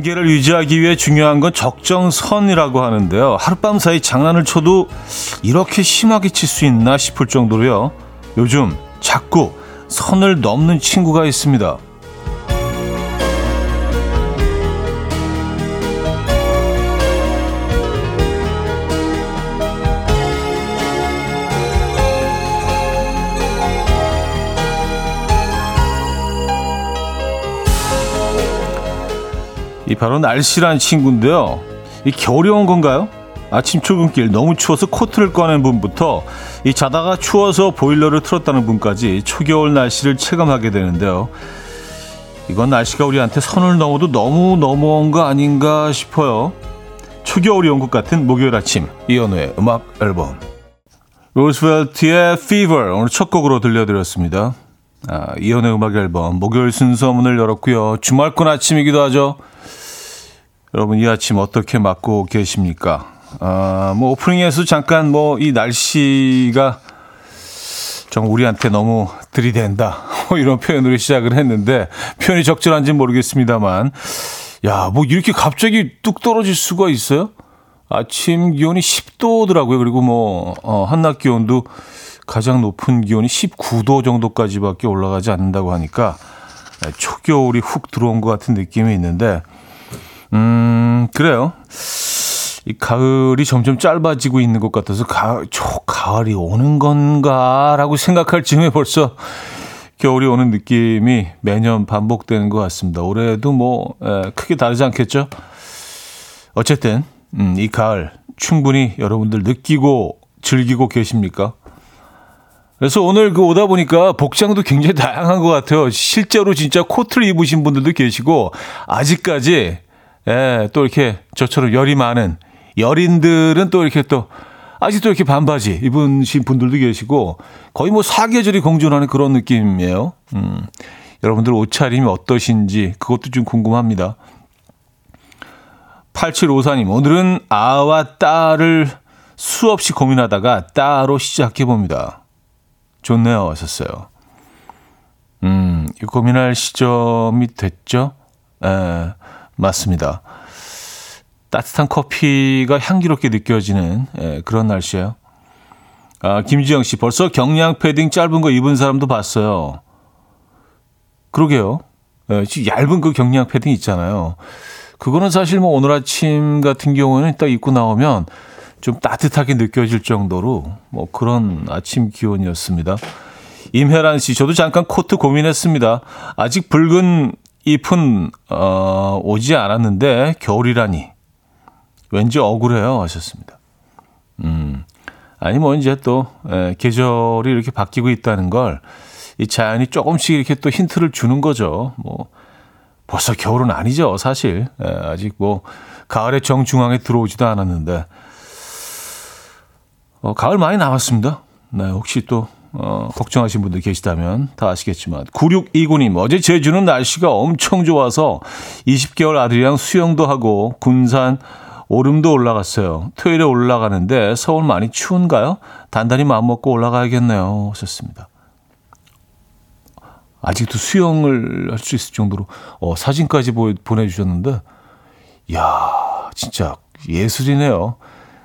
관계를 유지하기 위해 중요한 건 적정선이라고 하는데요. 하룻밤 사이 장난을 쳐도 이렇게 심하게 칠 수 있나 싶을 정도로요. 요즘 자꾸 선을 넘는 친구가 있습니다. 이 바로 날씨란 친구인데요. 이 겨울이 온 건가요? 아침 출근길 너무 추워서 코트를 꺼낸 분부터 이 자다가 추워서 보일러를 틀었다는 분까지 초겨울 날씨를 체감하게 되는데요. 이건 날씨가 우리한테 선을 넘어도 너무 넘어온 거 아닌가 싶어요. 초겨울이 온 것 같은 목요일 아침 이연우의 음악 앨범 로스웰트의 Fever 오늘 첫 곡으로 들려드렸습니다. 아, 이연우의 음악 앨범 목요일 순서 문을 열었고요. 주말권 아침이기도 하죠. 여러분 이 아침 어떻게 맞고 계십니까? 아, 뭐 오프닝에서 잠깐 뭐 이 날씨가 좀 우리한테 너무 들이댄다. 뭐 이런 표현으로 시작을 했는데 표현이 적절한지는 모르겠습니다만 야, 뭐 이렇게 갑자기 뚝 떨어질 수가 있어요? 아침 기온이 10도더라고요. 그리고 뭐 어, 한낮 기온도 가장 높은 기온이 19도 정도까지밖에 올라가지 않는다고 하니까 초겨울이 훅 들어온 것 같은 느낌이 있는데 음, 그래요. 이 가을이 점점 짧아지고 있는 것 같아서 가을, 초 가을이 오는 건가라고 생각할 즈음에 벌써 겨울이 오는 느낌이 매년 반복되는 것 같습니다. 올해도 뭐 에, 크게 다르지 않겠죠? 어쨌든 음, 이 가을 충분히 여러분들 느끼고 즐기고 계십니까? 그래서 오늘 그 오다 보니까 복장도 굉장히 다양한 것 같아요. 실제로 진짜 코트를 입으신 분들도 계시고 아직까지 예, 또 이렇게 저처럼 열이 많은 열인들은 또 이렇게 또 아직도 이렇게 반바지 입으신 분들도 계시고 거의 뭐 사계절이 공존하는 그런 느낌이에요. 음, 여러분들 옷차림이 어떠신지 그것도 좀 궁금합니다. 8754님, 오늘은 아와 딸을 수없이 고민하다가 따로 시작해 봅니다. 좋네요. 하셨어요. 음, 고민할 시점이 됐죠? 에, 맞습니다. 따뜻한 커피가 향기롭게 느껴지는 예, 그런 날씨예요. 아, 김지영 씨, 벌써 경량 패딩 짧은 거 입은 사람도 봤어요. 그러게요. 예, 얇은 그 경량 패딩 있잖아요. 그거는 사실 뭐 오늘 아침 같은 경우는 딱 입고 나오면 좀 따뜻하게 느껴질 정도로 뭐 그런 아침 기온이었습니다. 임혜란 씨, 저도 잠깐 코트 고민했습니다. 아직 붉은 잎은 어, 오지 않았는데 겨울이라니 왠지 억울해요 하셨습니다. 음 아니 뭐 이제 또 에, 계절이 이렇게 바뀌고 있다는 걸 이 자연이 조금씩 이렇게 또 힌트를 주는 거죠. 뭐 벌써 겨울은 아니죠 사실 에, 아직 뭐 가을의 정중앙에 들어오지도 않았는데 어, 가을 많이 남았습니다. 네, 혹시 또 어, 걱정하신 분들 계시다면 다 아시겠지만 9629님 어제 제주는 날씨가 엄청 좋아서 20개월 아들이랑 수영도 하고 군산 오름도 올라갔어요. 토요일에 올라가는데 서울 많이 추운가요? 단단히 마음 먹고 올라가야겠네요. 하셨습니다. 아직도 수영을 할 수 있을 정도로 어, 사진까지 보, 보내주셨는데 이야 진짜 예술이네요.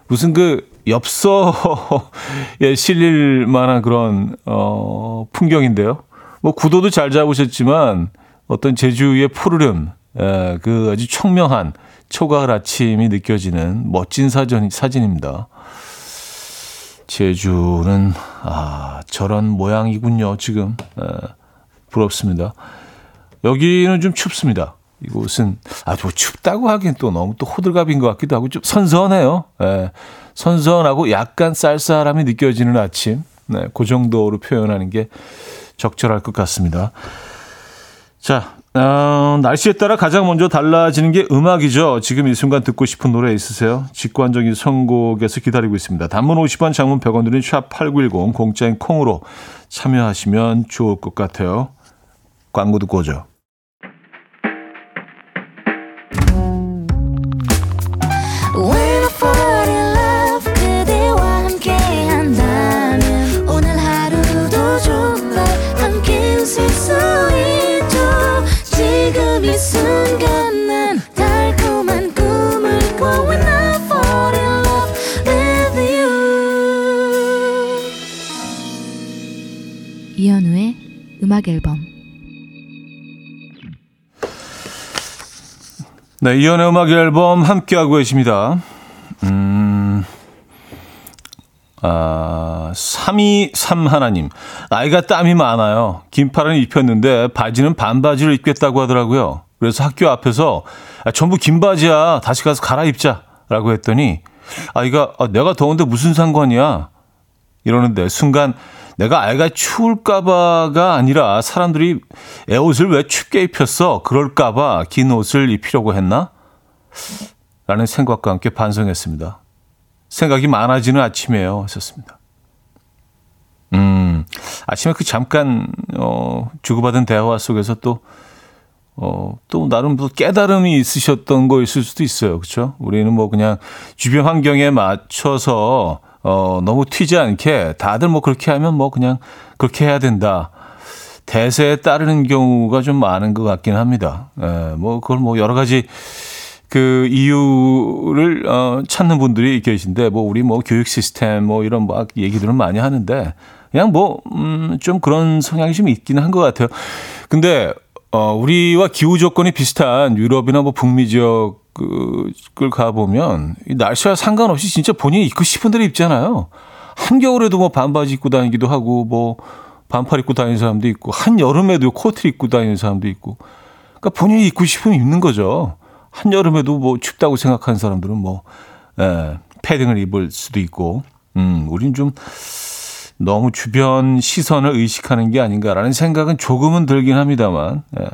무슨 그 엽서에 실릴 만한 그런 어 풍경인데요. 뭐 구도도 잘 잡으셨지만 어떤 제주의 푸르름, 에, 그 아주 청명한 초가을 아침이 느껴지는 멋진 사전 사진입니다. 제주는 아 저런 모양이군요. 지금 에, 부럽습니다. 여기는 좀 춥습니다. 이곳은 아주 춥다고 하기엔 또 너무 또 호들갑인 것 같기도 하고 좀 선선해요. 예. 선선하고 약간 쌀쌀함이 느껴지는 아침. 네, 그 정도로 표현하는 게 적절할 것 같습니다. 자, 어, 날씨에 따라 가장 먼저 달라지는 게 음악이죠. 지금 이 순간 듣고 싶은 노래 있으세요? 직관적인 선곡에서 기다리고 있습니다. 단문 50원, 장문 100원 드린 샵8910 공짜인 콩으로 참여하시면 좋을 것 같아요. 광고 듣고 오죠. 음악 앨범 네, 이연의 음악 앨범 함께하고 계십니다. 음, 아, 323 하나님. 아이가 땀이 많아요. 긴팔은 입혔는데 바지는 반바지를 입겠다고 하더라고요. 그래서 학교 앞에서 아, 전부 긴 바지야. 다시 가서 갈아입자. 라고 했더니 아이가 아, 내가 더운데 무슨 상관이야? 이러는데 순간 내가 아이가 추울까봐가 아니라 사람들이 애 옷을 왜 춥게 입혔어? 그럴까봐 긴 옷을 입히려고 했나? 라는 생각과 함께 반성했습니다. 생각이 많아지는 아침이에요. 하셨습니다. 음, 아침에 그 잠깐, 어, 주고받은 대화 속에서 또, 어, 또 나름 또 깨달음이 있으셨던 거 있을 수도 있어요. 그렇죠? 우리는 뭐 그냥 주변 환경에 맞춰서 어, 너무 튀지 않게 다들 뭐 그렇게 하면 뭐 그냥 그렇게 해야 된다. 대세에 따르는 경우가 좀 많은 것 같긴 합니다. 예, 뭐 그걸 뭐 여러 가지 그 이유를 어, 찾는 분들이 계신데 뭐 우리 뭐 교육 시스템 뭐 이런 막 얘기들은 많이 하는데 그냥 뭐 음, 좀 그런 성향이 좀 있기는 한 것 같아요. 근데 어, 우리와 기후 조건이 비슷한 유럽이나 뭐 북미 지역 을 가보면 이 날씨와 상관없이 진짜 본인이 입고 싶은 대로 입잖아요. 한겨울에도 뭐 반바지 입고 다니기도 하고 뭐 반팔 입고 다니는 사람도 있고 한여름에도 코트 입고 다니는 사람도 있고 그러니까 본인이 입고 싶으면 입는 거죠. 한여름에도 뭐 춥다고 생각하는 사람들은 뭐 예, 패딩을 입을 수도 있고 음, 우린 좀 너무 주변 시선을 의식하는 게 아닌가라는 생각은 조금은 들긴 합니다만 예.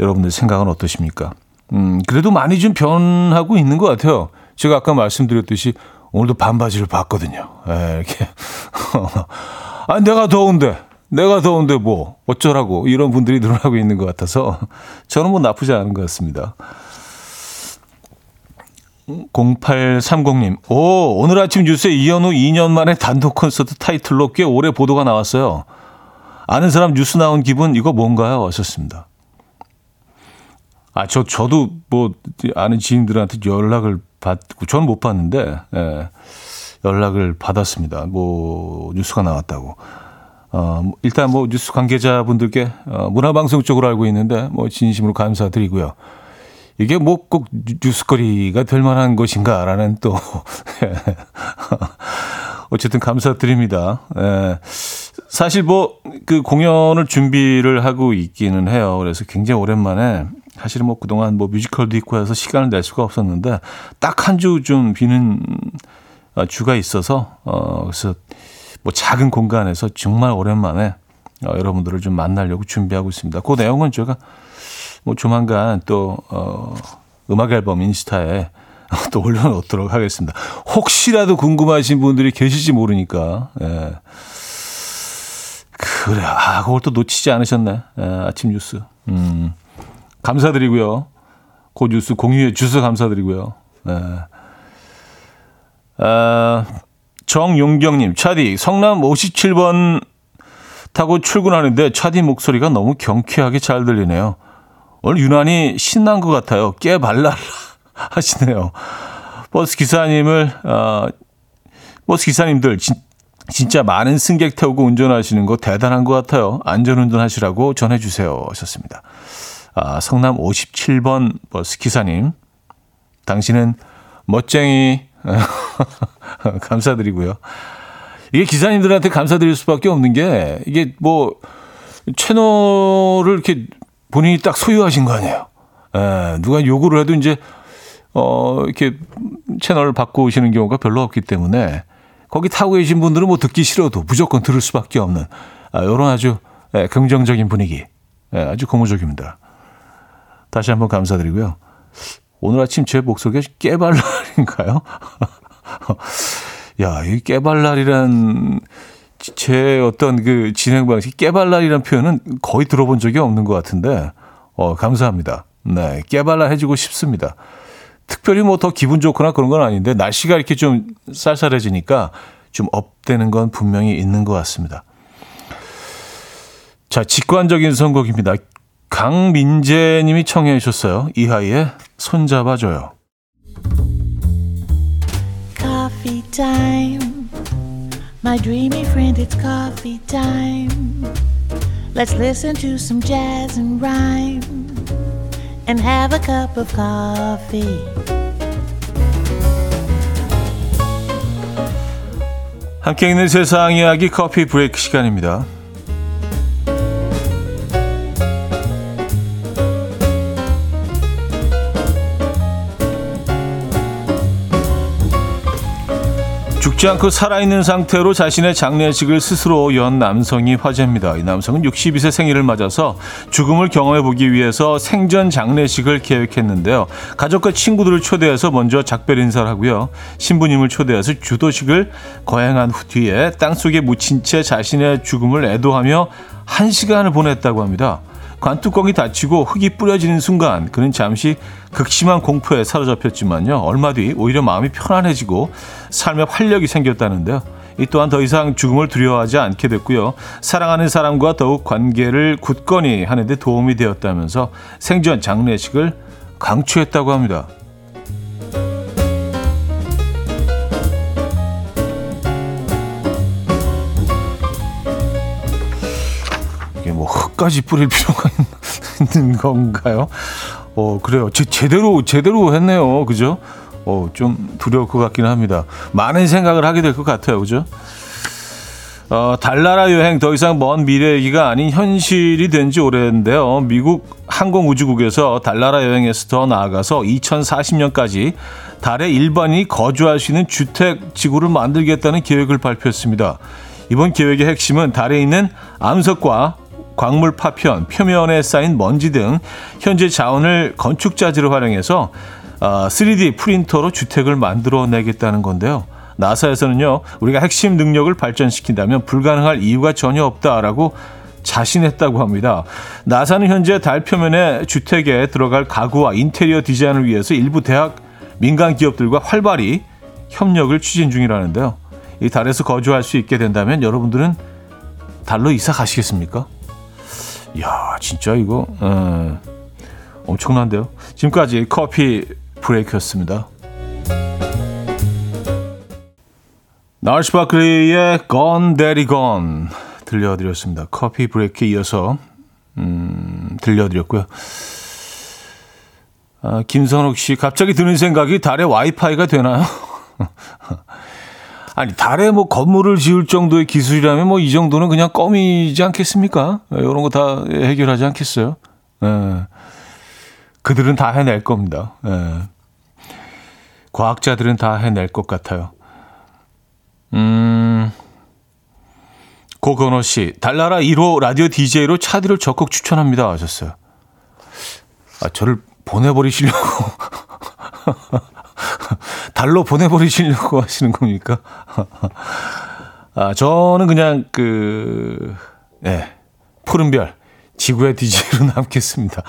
여러분들 생각은 어떠십니까? 음, 그래도 많이 좀 변하고 있는 것 같아요. 제가 아까 말씀드렸듯이 오늘도 반바지를 봤거든요. 예, 이렇게 아 내가 더운데 내가 더운데 뭐 어쩌라고 이런 분들이 늘어나고 있는 것 같아서 저는 뭐 나쁘지 않은 것 같습니다. 0830님, 오, 오늘 아침 뉴스에 이현우 2년 만에 단독 콘서트 타이틀로 꽤 오래 보도가 나왔어요. 아는 사람 뉴스 나온 기분, 이거 뭔가요? 하셨습니다. 아, 저, 저도 뭐, 아는 지인들한테 연락을 받고, 저는 못 받는데, 예, 연락을 받았습니다. 뭐, 뉴스가 나왔다고. 어, 뭐 일단 뭐, 뉴스 관계자분들께, 어, 문화방송 쪽으로 알고 있는데, 뭐, 진심으로 감사드리고요. 이게 뭐 꼭 뉴스거리가 될 만한 것인가라는 또 어쨌든 감사드립니다. 예. 사실 뭐 그 공연을 준비를 하고 있기는 해요. 그래서 굉장히 오랜만에 사실은 뭐 그동안 뭐 뮤지컬도 있고 해서 시간을 낼 수가 없었는데 딱 한 주 좀 비는 주가 있어서 어 그래서 뭐 작은 공간에서 정말 오랜만에 어, 여러분들을 좀 만나려고 준비하고 있습니다. 그 내용은 제가 뭐 조만간 또, 어, 음악 앨범 인스타에 또 올려놓도록 하겠습니다. 혹시라도 궁금하신 분들이 계실지 모르니까, 예. 그래, 아, 그걸 또 놓치지 않으셨네. 예, 아침 뉴스. 음, 감사드리고요. 그 뉴스 공유해 주셔서 감사드리고요. 예. 아, 정용경님, 차디, 성남 57번 타고 출근하는데 차디 목소리가 너무 경쾌하게 잘 들리네요. 오늘 유난히 신난 것 같아요. 깨 발랄 하시네요. 버스 기사님을, 어, 버스 기사님들, 진, 진짜 많은 승객 태우고 운전하시는 거 대단한 것 같아요. 안전운전 하시라고 전해주세요. 하셨습니다. 아, 성남 57번 버스 기사님. 당신은 멋쟁이. 감사드리고요. 이게 기사님들한테 감사드릴 수밖에 없는 게 이게 뭐 채널을 이렇게 본인이 딱 소유하신 거 아니에요. 에, 예, 누가 요구를 해도 이제 어 이렇게 채널을 바꾸시는 경우가 별로 없기 때문에 거기 타고 계신 분들은 뭐 듣기 싫어도 무조건 들을 수밖에 없는 아, 이런 아주 예, 긍정적인 분위기 예, 아주 고무적입니다. 다시 한번 감사드리고요. 오늘 아침 제 목소리가 깨발랄인가요? 야, 이 깨발랄이란 제 어떤 그 진행 방식, 깨발랄이라는 표현은 거의 들어본 적이 없는 것 같은데, 어, 감사합니다. 네, 깨발랄 해주고 싶습니다. 특별히 뭐 더 기분 좋거나 그런 건 아닌데, 날씨가 이렇게 좀 쌀쌀해지니까 좀 업되는 건 분명히 있는 것 같습니다. 자, 직관적인 선곡입니다. 강민재 님이 청해 주셨어요. 이하이의 손잡아줘요. Coffee time. My dreamy friend, it's coffee time. Let's listen to some jazz and rhyme and have a cup of coffee. 함께 있는 세상 이야기 커피 브레이크 시간입니다. 죽지 않고 살아있는 상태로 자신의 장례식을 스스로 연 남성이 화제입니다. 이 남성은 62세 생일을 맞아서 죽음을 경험해 보기 위해서 생전 장례식을 계획했는데요. 가족과 친구들을 초대해서 먼저 작별 인사를 하고요. 신부님을 초대해서 주도식을 거행한 후 뒤에 땅속에 묻힌 채 자신의 죽음을 애도하며 한 시간을 보냈다고 합니다. 관뚜껑이 닫히고 흙이 뿌려지는 순간 그는 잠시 극심한 공포에 사로잡혔지만요. 얼마 뒤 오히려 마음이 편안해지고 삶에 활력이 생겼다는데요. 이 또한 더 이상 죽음을 두려워하지 않게 됐고요. 사랑하는 사람과 더욱 관계를 굳건히 하는데 도움이 되었다면서 생전 장례식을 강추했다고 합니다. 흙까지 뿌릴 필요가 있는 건가요? 어, 그래요. 제, 제대로, 제대로 했네요. 그죠? 어, 좀 두려울 것 같긴 합니다. 많은 생각을 하게 될 것 같아요. 그죠? 어, 달나라 여행 더 이상 먼 미래 얘기가 아닌 현실이 된 지 오래인데요. 미국 항공우주국에서 달나라 여행에서 더 나아가서 2040년까지 달에 일반인이 거주할 수 있는 주택 지구를 만들겠다는 계획을 발표했습니다. 이번 계획의 핵심은 달에 있는 암석과 광물 파편, 표면에 쌓인 먼지 등 현재 자원을 건축 자재로 활용해서 3D 어, 프린터로 주택을 만들어 내겠다는 건데요. 나사에서는요, 우리가 핵심 능력을 발전시킨다면 불가능할 이유가 전혀 없다라고 자신했다고 합니다. 나사는 현재 달 표면에 주택에 들어갈 가구와 인테리어 디자인을 위해서 일부 대학 민간 기업들과 활발히 협력을 추진 중이라는데요. 이 달에서 거주할 수 있게 된다면 여러분들은 달로 이사 가시겠습니까? 야 진짜 이거 어, 엄청난데요. 지금까지 커피 브레이크였습니다. 나얼스 바클리의 Gone Daddy Gone 들려드렸습니다. 커피 브레이크에 이어서 음, 들려드렸고요. 아, 김선욱 씨, 갑자기 드는 생각이 달에 와이파이가 되나요? 아니 달에 뭐 건물을 지을 정도의 기술이라면 뭐 이 정도는 그냥 껌이지 않겠습니까? 이런 예, 거다 해결하지 않겠어요? 예. 그들은 다 해낼 겁니다. 예. 과학자들은 다 해낼 것 같아요. 음. 고건호 씨, 달나라 1호 라디오 DJ로 차디를 적극 추천합니다. 하셨어요. 아, 저를 보내버리시려고. 달로 보내버리시려고 하시는 겁니까? 아, 저는 그냥 그, 예, 푸른 별, 지구의 DJ로 남겠습니다.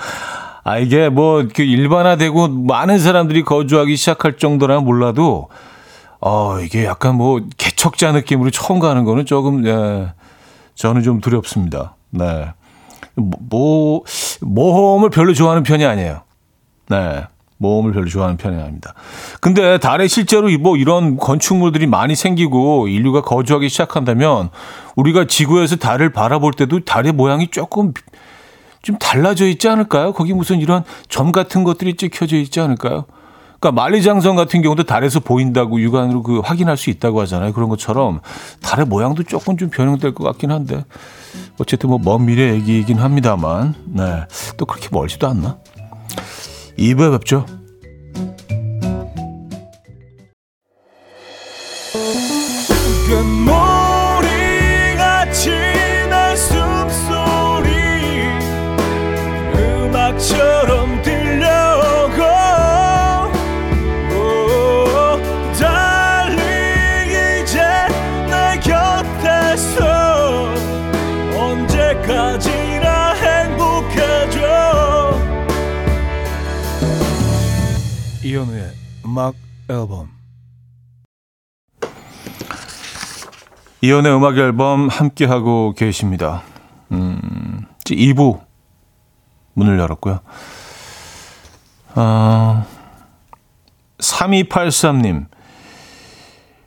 아, 이게 뭐, 그 일반화되고 많은 사람들이 거주하기 시작할 정도라면 몰라도, 어, 이게 약간 뭐, 개척자 느낌으로 처음 가는 거는 조금, 예, 저는 좀 두렵습니다. 네. 뭐, 모험을 별로 좋아하는 편이 아니에요. 네. 모험을 별로 좋아하는 편이 아닙니다. 근데 달에 실제로 뭐 이런 건축물들이 많이 생기고 인류가 거주하기 시작한다면 우리가 지구에서 달을 바라볼 때도 달의 모양이 조금 좀 달라져 있지 않을까요? 거기 무슨 이런 점 같은 것들이 찍혀져 있지 않을까요? 그러니까 만리장성 같은 경우도 달에서 보인다고 육안으로 그 확인할 수 있다고 하잖아요. 그런 것처럼 달의 모양도 조금 좀 변형될 것 같긴 한데 어쨌든 뭐 먼 미래 얘기이긴 합니다만 네. 또 그렇게 멀지도 않나? 2부에 뵙죠. 이현우의 음악 앨범 이현우의 음악 앨범 함께하고 계십니다. 음, 2부 문을 열었고요. 어, 3283님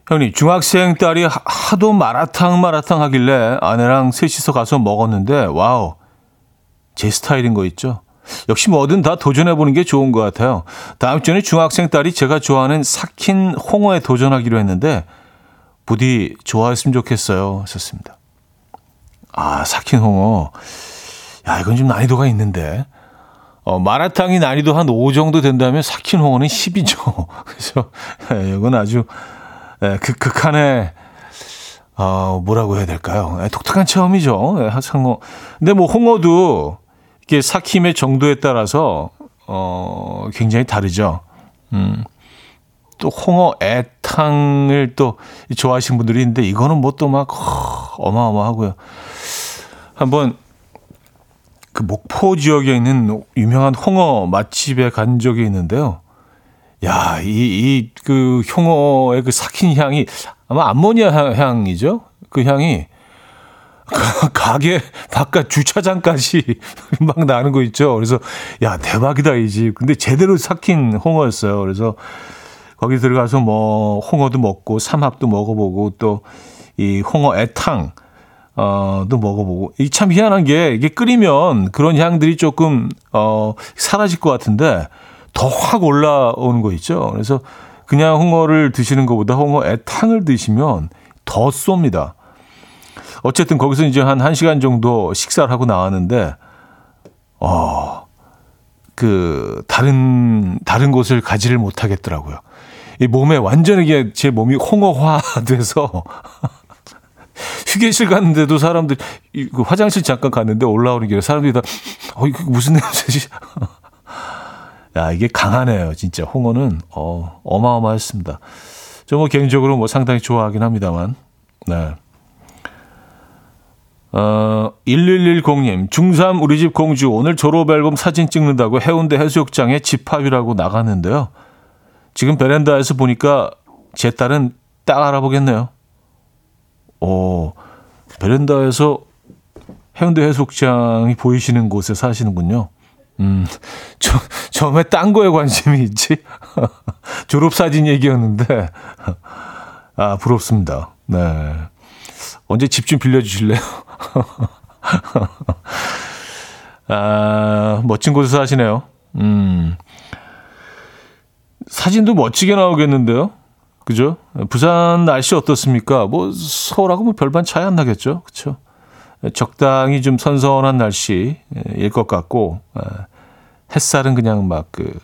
형님, 중학생 딸이 하도 마라탕 마라탕 하길래 아내랑 셋이서 가서 먹었는데, 와우. 제 스타일인 거 있죠? 역시 뭐든 다 도전해보는 게 좋은 것 같아요. 다음 주에 중학생 딸이 제가 좋아하는 삭힌 홍어에 도전하기로 했는데, 부디 좋아했으면 좋겠어요. 하셨습니다. 아, 삭힌 홍어. 야, 이건 좀 난이도가 있는데. 어, 마라탕이 난이도 한 5 정도 된다면 삭힌 홍어는 10이죠. 그래서, 예, 이건 아주, 예, 극, 극한의, 어, 뭐라고 해야 될까요? 예, 독특한 체험이죠. 예, 상어. 근데 뭐 홍어도 이게 삭힘의 정도에 따라서, 어, 굉장히 다르죠. 음. 또 홍어 애탕을 또 좋아하시는 분들이 있는데 이거는 뭐 또 막 어마어마하고요. 한번 그 목포 지역에 있는 유명한 홍어 맛집에 간 적이 있는데요. 야, 이, 이, 그, 홍어의 그 삭힌 향이 아마 암모니아 향, 이죠 그 향이 가게 바깥 주차장까지 막 나는 거 있죠. 그래서 야, 대박이다, 이 집. 근데 제대로 삭힌 홍어였어요. 그래서 거기 들어가서 뭐 홍어도 먹고 삼합도 먹어보고 또 이 홍어 애탕 어도 먹어보고 이 참 희한한 게 이게 끓이면 그런 향들이 조금 어 사라질 것 같은데 더 확 올라오는 거 있죠. 그래서 그냥 홍어를 드시는 것보다 홍어 애탕을 드시면 더 쏩니다. 어쨌든 거기서 이제 한 1시간 정도 식사를 하고 나왔는데 어, 그 다른 다른 곳을 가지를 못하겠더라고요. 이 몸에 완전히 제 몸이 홍어화돼서 휴게실 갔는데도 사람들 그 화장실 잠깐 갔는데 올라오는 길에 사람들이 다 어, 이거 무슨 냄새지? 야, 이게 강하네요. 진짜 홍어는 어, 어마어마했습니다. 저 뭐 개인적으로 뭐 상당히 좋아하긴 합니다만. 네. 어, 1110님, 중3 우리 집 공주 오늘 졸업 앨범 사진 찍는다고 해운대 해수욕장에 집합이라고 나갔는데요. 지금 베란다에서 보니까 제 딸은 딱 알아보겠네요. 오, 베란다에서 해운대 해수욕장이 보이시는 곳에 사시는군요. 음, 저, 처음에 딴 거에 관심이 있지. 졸업사진 얘기였는데, 아, 부럽습니다. 네. 언제 집 좀 빌려주실래요? 아, 멋진 곳에서 사시네요. 음. 사진도 멋지게 나오겠는데요. 그죠? 부산 날씨 어떻습니까? 뭐 서울하고 뭐 별반 차이 안 나겠죠. 그렇죠? 적당히 좀 선선한 날씨일 것 같고 햇살은 그냥 막 그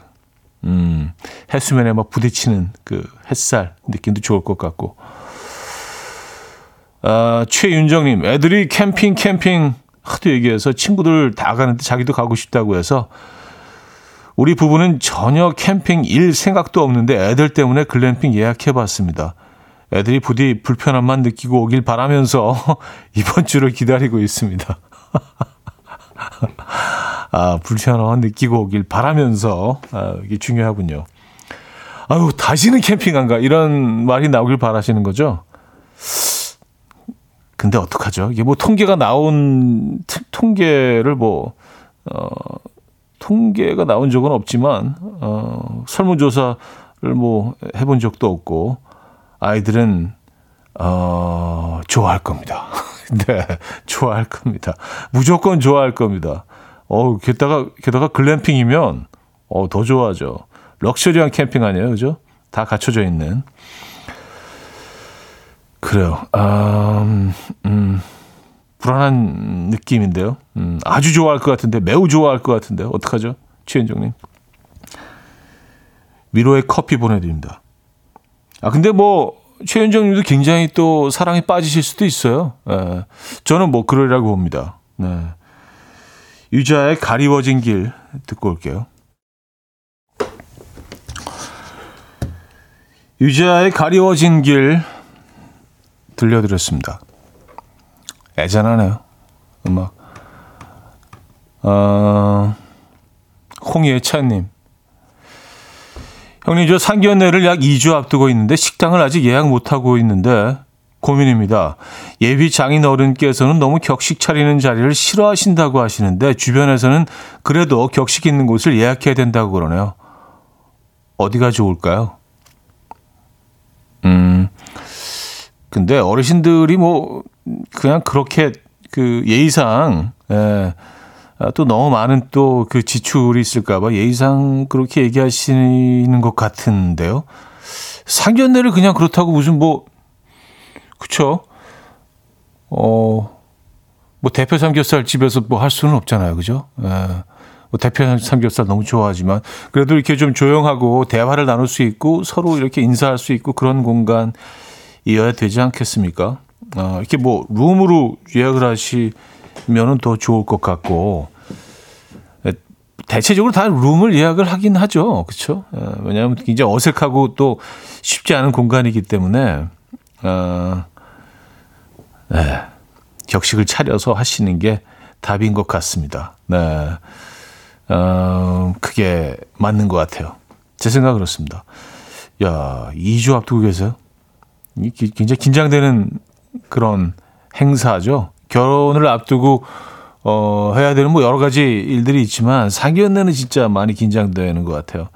음, 해수면에 막 부딪히는 그 햇살 느낌도 좋을 것 같고. 아, 최윤정님, 애들이 캠핑 캠핑 하도 얘기해서 친구들 다 가는데 자기도 가고 싶다고 해서 우리 부부는 전혀 캠핑 일 생각도 없는데 애들 때문에 글램핑 예약해 봤습니다. 애들이 부디 불편함만 느끼고 오길 바라면서 이번 주를 기다리고 있습니다. 아, 불편함만 느끼고 오길 바라면서 아, 이게 중요하군요. 아유, 다시는 캠핑 안 가. 이런 말이 나오길 바라시는 거죠? 근데 어떡하죠? 이게 뭐 통계가 나온 통계를 뭐 어, 통계가 나온 적은 없지만 어, 설문조사를 뭐 해본 적도 없고 아이들은 어, 좋아할 겁니다. 네, 좋아할 겁니다. 무조건 좋아할 겁니다. 어, 게다가 게다가 글램핑이면 어, 더 좋아하죠. 럭셔리한 캠핑 아니에요, 그죠? 다 갖춰져 있는. 그래요. 음, 음. 불안한 느낌인데요. 음, 아주 좋아할 것 같은데, 매우 좋아할 것 같은데, 어떡하죠? 최현정님. 위로의 커피 보내드립니다. 아, 근데 뭐, 최현정 님도 굉장히 또 사랑에 빠지실 수도 있어요. 예, 저는 뭐, 그러리라고 봅니다. 네. 유자의 가리워진 길 듣고 올게요. 유자의 가리워진 길 들려드렸습니다. 애잔하네요. 음악. 어, 홍예찬님. 형님, 저 상견례를 약 2주 앞두고 있는데 식당을 아직 예약 못하고 있는데 고민입니다. 예비 장인 어른께서는 너무 격식 차리는 자리를 싫어하신다고 하시는데 주변에서는 그래도 격식 있는 곳을 예약해야 된다고 그러네요. 어디가 좋을까요? 음, 근데 어르신들이 뭐 그냥 그렇게 그 예의상 예, 아, 또 너무 많은 또 그 지출이 있을까봐 예의상 그렇게 얘기하시는 것 같은데요. 상견례를 그냥 그렇다고 무슨 뭐 그쵸? 어, 뭐 대표 삼겹살 집에서 뭐 할 수는 없잖아요, 그죠? 예. 뭐 대표 삼겹살 너무 좋아하지만 그래도 이렇게 좀 조용하고 대화를 나눌 수 있고 서로 이렇게 인사할 수 있고 그런 공간 이어야 되지 않겠습니까? 어, 이렇게 뭐 룸으로 예약을 하시면은 더 좋을 것 같고 대체적으로 다 룸을 예약을 하긴 하죠, 그렇죠? 어, 왜냐하면 굉장히 어색하고 또 쉽지 않은 공간이기 때문에 어, 네, 격식을 차려서 하시는 게 답인 것 같습니다. 네. 어, 그게 맞는 것 같아요. 제 생각 그렇습니다. 야, 2주 앞두고 계세요? 굉장히 긴장되는 그런 행사죠. 결혼을 앞두고 어, 해야 되는 뭐 여러 가지 일들이 있지만 상견례는 진짜 많이 긴장되는 것 같아요.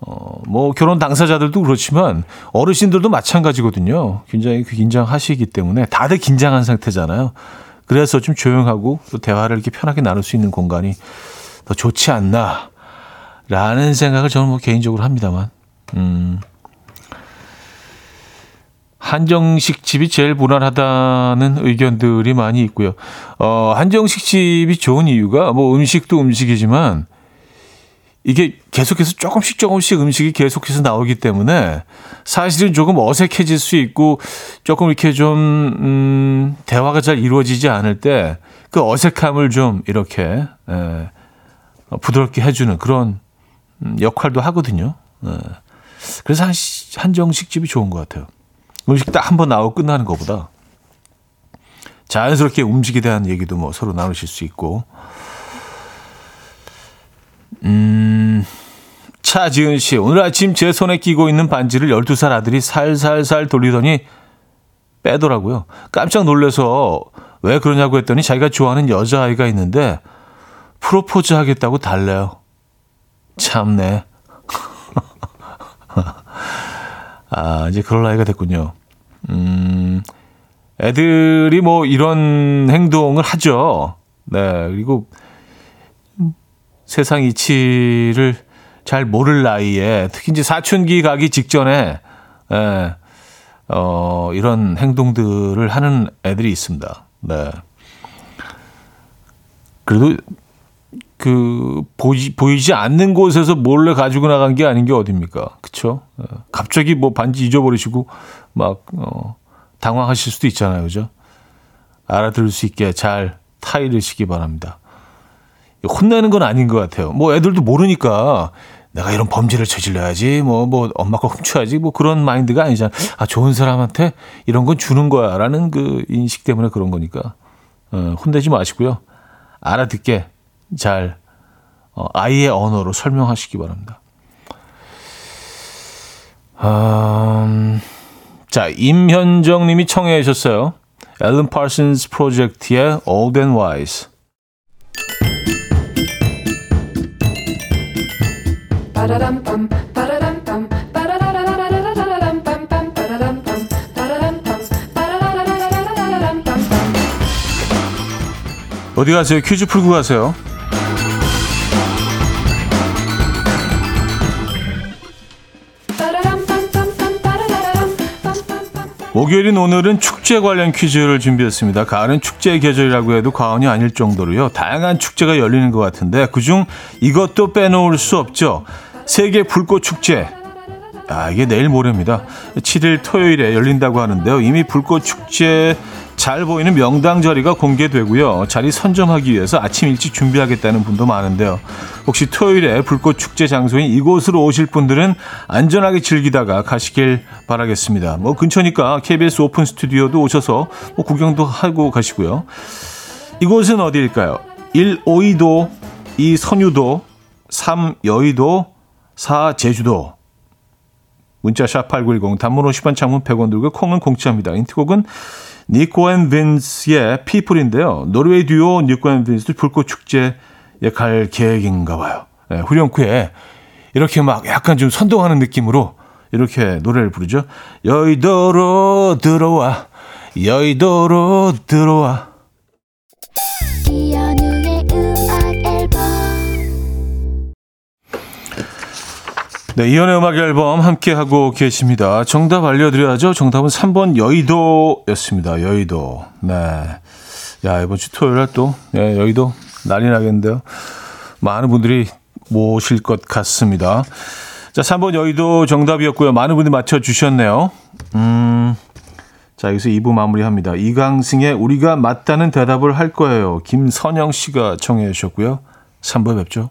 어, 뭐 결혼 당사자들도 그렇지만 어르신들도 마찬가지거든요. 굉장히 긴장하시기 때문에 다들 긴장한 상태잖아요. 그래서 좀 조용하고 또 대화를 이렇게 편하게 나눌 수 있는 공간이 더 좋지 않나라는 생각을 저는 뭐 개인적으로 합니다만. 음. 한정식 집이 제일 무난하다는 의견들이 많이 있고요. 어, 한정식 집이 좋은 이유가 뭐 음식도 음식이지만 이게 계속해서 조금씩 조금씩 음식이 계속해서 나오기 때문에 사실은 조금 어색해질 수 있고 조금 이렇게 좀, 음, 대화가 잘 이루어지지 않을 때 그 어색함을 좀 이렇게, 에, 예, 부드럽게 해주는 그런 음, 역할도 하거든요. 에. 예. 그래서 한, 한정식 집이 좋은 것 같아요. 음식 딱 한 번 나오고 끝나는 것보다 자연스럽게 음식에 대한 얘기도 뭐 서로 나누실 수 있고. 음, 차지은 씨, 오늘 아침 제 손에 끼고 있는 반지를 12살 아들이 살살살 돌리더니 빼더라고요. 깜짝 놀라서 왜 그러냐고 했더니 자기가 좋아하는 여자아이가 있는데 프로포즈 하겠다고 달래요. 참네. 아, 이제 그럴 나이가 됐군요. 음, 애들이 뭐 이런 행동을 하죠. 네, 그리고 세상 이치를 잘 모를 나이에 특히 이제 사춘기 가기 직전에 예, 어, 이런 행동들을 하는 애들이 있습니다. 네. 그래도 그 보지 보이지 않는 곳에서 몰래 가지고 나간 게 아닌 게 어딥니까? 그쵸? 어, 갑자기 뭐 반지 잊어버리시고 막 어, 당황하실 수도 있잖아요, 그죠? 알아들을 수 있게 잘 타이르시기 바랍니다. 혼내는 건 아닌 것 같아요. 뭐 애들도 모르니까 내가 이런 범죄를 저질러야지, 뭐, 뭐, 엄마 거 훔쳐야지, 뭐 그런 마인드가 아니잖아. 아, 좋은 사람한테 이런 건 주는 거야. 라는 그 인식 때문에 그런 거니까. 어, 혼내지 마시고요. 알아듣게 잘 어, 아이의 언어로 설명하시기 바랍니다. 음, 자, 임현정 님이 청해 주셨어요. 앨런 파슨스 프로젝트의 Old and Wise. 어디 가세요? 퀴즈 풀고 가세요. 목요일인 오늘은 축제 관련 퀴즈를 준비했습니다. 가을은 축제 계절이라고 해도 과언이 아닐 정도로요. 다양한 축제가 열리는 것 같은데 그중 이것도 빼놓을 수 없죠. 세계 불꽃 축제. 아, 이게 내일 모레입니다. 7일 토요일에 열린다고 하는데요. 이미 불꽃 축제 잘 보이는 명당 자리가 공개되고요. 자리 선점하기 위해서 아침 일찍 준비하겠다는 분도 많은데요. 혹시 토요일에 불꽃 축제 장소인 이곳으로 오실 분들은 안전하게 즐기다가 가시길 바라겠습니다. 뭐 근처니까 KBS 오픈 스튜디오도 오셔서 뭐 구경도 하고 가시고요. 이곳은 어디일까요? 1. 오이도 2. 선유도 3. 여의도 4. 제주도 문자 샵 8910 단문 50원 장문 100원 들고 콩은 공짜입니다. 인트곡은 니코 앤 빈스의 People인데요. 노르웨이 듀오 니코 앤 빈스도 불꽃 축제에 갈 계획인가 봐요. 예, 후렴구에 이렇게 막 약간 좀 선동하는 느낌으로 이렇게 노래를 부르죠. 여의도로 들어와 여의도로 들어와 네, 이연의 음악 앨범 함께 하고 계십니다. 정답 알려드려야죠. 정답은 3번 여의도였습니다. 여의도. 네. 야, 이번 주 토요일 날 또, 네, 여의도 난리 나겠는데요. 많은 분들이 모실 것 같습니다. 자, 3번 여의도 정답이었고요. 많은 분들이 맞춰 주셨네요. 음, 자, 여기서 2부 마무리합니다. 이강승의 우리가 맞다는 대답을 할 거예요. 김선영 씨가 청해 주셨고요. 3부에 뵙죠.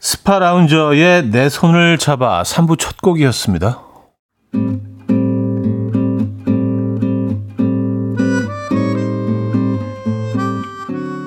스파 라운저의 내 손을 잡아 3부 첫 곡이었습니다.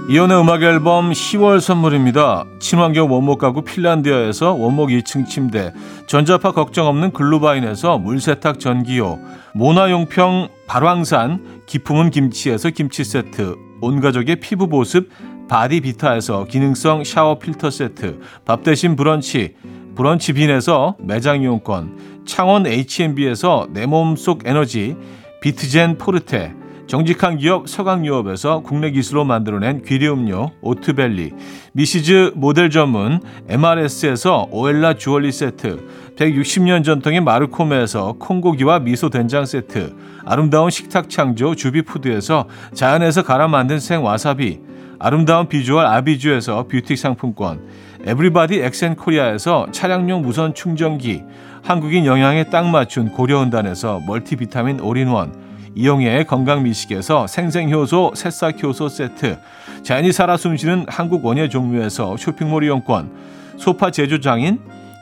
이혼의 음악 앨범 10월 선물입니다. 친환경 원목 가구 핀란디아에서 원목 2층 침대, 전자파 걱정 없는 글루바인에서 물세탁 전기요, 모나용평 발왕산 기품은 김치에서 김치 세트, 온 가족의 피부 보습 바디비타에서 기능성 샤워 필터 세트, 밥 대신 브런치, 브런치 빈에서 매장 이용권, 창원 H&B에서 내 몸속 에너지, 비트젠 포르테, 정직한 기업 서강유업에서 국내 기술로 만들어낸 귀리 음료 오트벨리, 미시즈 모델 전문 MRS에서 오엘라 주얼리 세트, 160년 전통의 마르코메에서 콩고기와 미소 된장 세트, 아름다운 식탁 창조 주비푸드에서 자연에서 갈아 만든 생와사비, 아름다운 비주얼 아비주에서 뷰티 상품권, 에브리바디 엑센코리아에서 차량용 무선 충전기, 한국인 영양에 딱 맞춘 고려은단에서 멀티비타민 올인원, 이용의 건강미식에서 생생효소 새싹효소 세트 자연이 살아 숨쉬는 한국 원예 종묘에서 쇼핑몰 이용권 소파 제조장인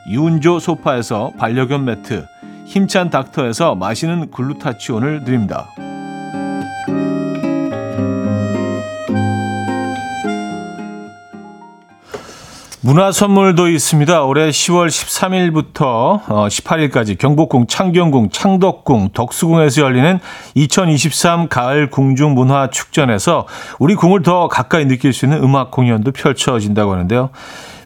유운조 소파에서 반려견 매트 힘찬 닥터에서 마시는 글루타치온을 드립니다. 문화 선물도 있습니다. 올해 10월 13일부터 18일까지 경복궁, 창경궁, 창덕궁, 덕수궁에서 열리는 2023 가을 궁중 문화 축전에서 우리 궁을 더 가까이 느낄 수 있는 음악 공연도 펼쳐진다고 하는데요.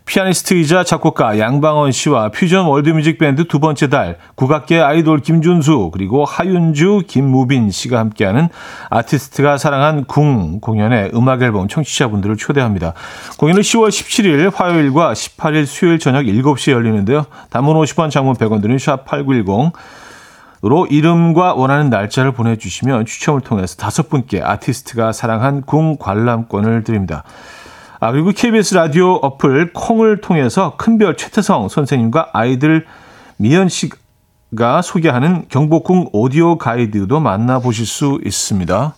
피아니스트이자 작곡가 양방원 씨와 퓨전 월드뮤직 밴드 두 번째 달, 국악계 아이돌 김준수, 그리고 하윤주, 김무빈 씨가 함께하는 아티스트가 사랑한 궁 공연에 음악 앨범 청취자분들을 초대합니다. 공연은 10월 17일 화요일과 18일 수요일 저녁 7시에 열리는데요. 단문 50원, 장문 100원 드는 샵8910 으로 이름과 원하는 날짜를 보내주시면 추첨을 통해서 다섯 분께 아티스트가 사랑한 궁 관람권을 드립니다. 아, 그리고 KBS 라디오 어플 콩을 통해서 큰별 최태성 선생님과 아이들 미연 씨가 소개하는 경복궁 오디오 가이드도 만나보실 수 있습니다.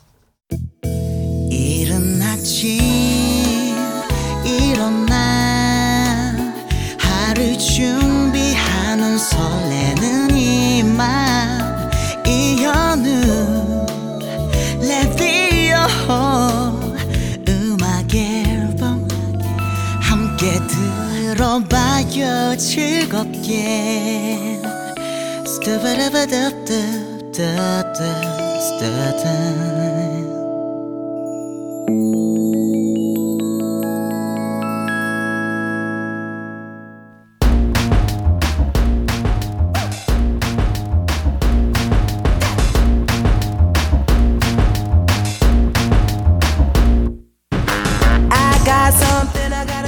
들어봐요 즐겁게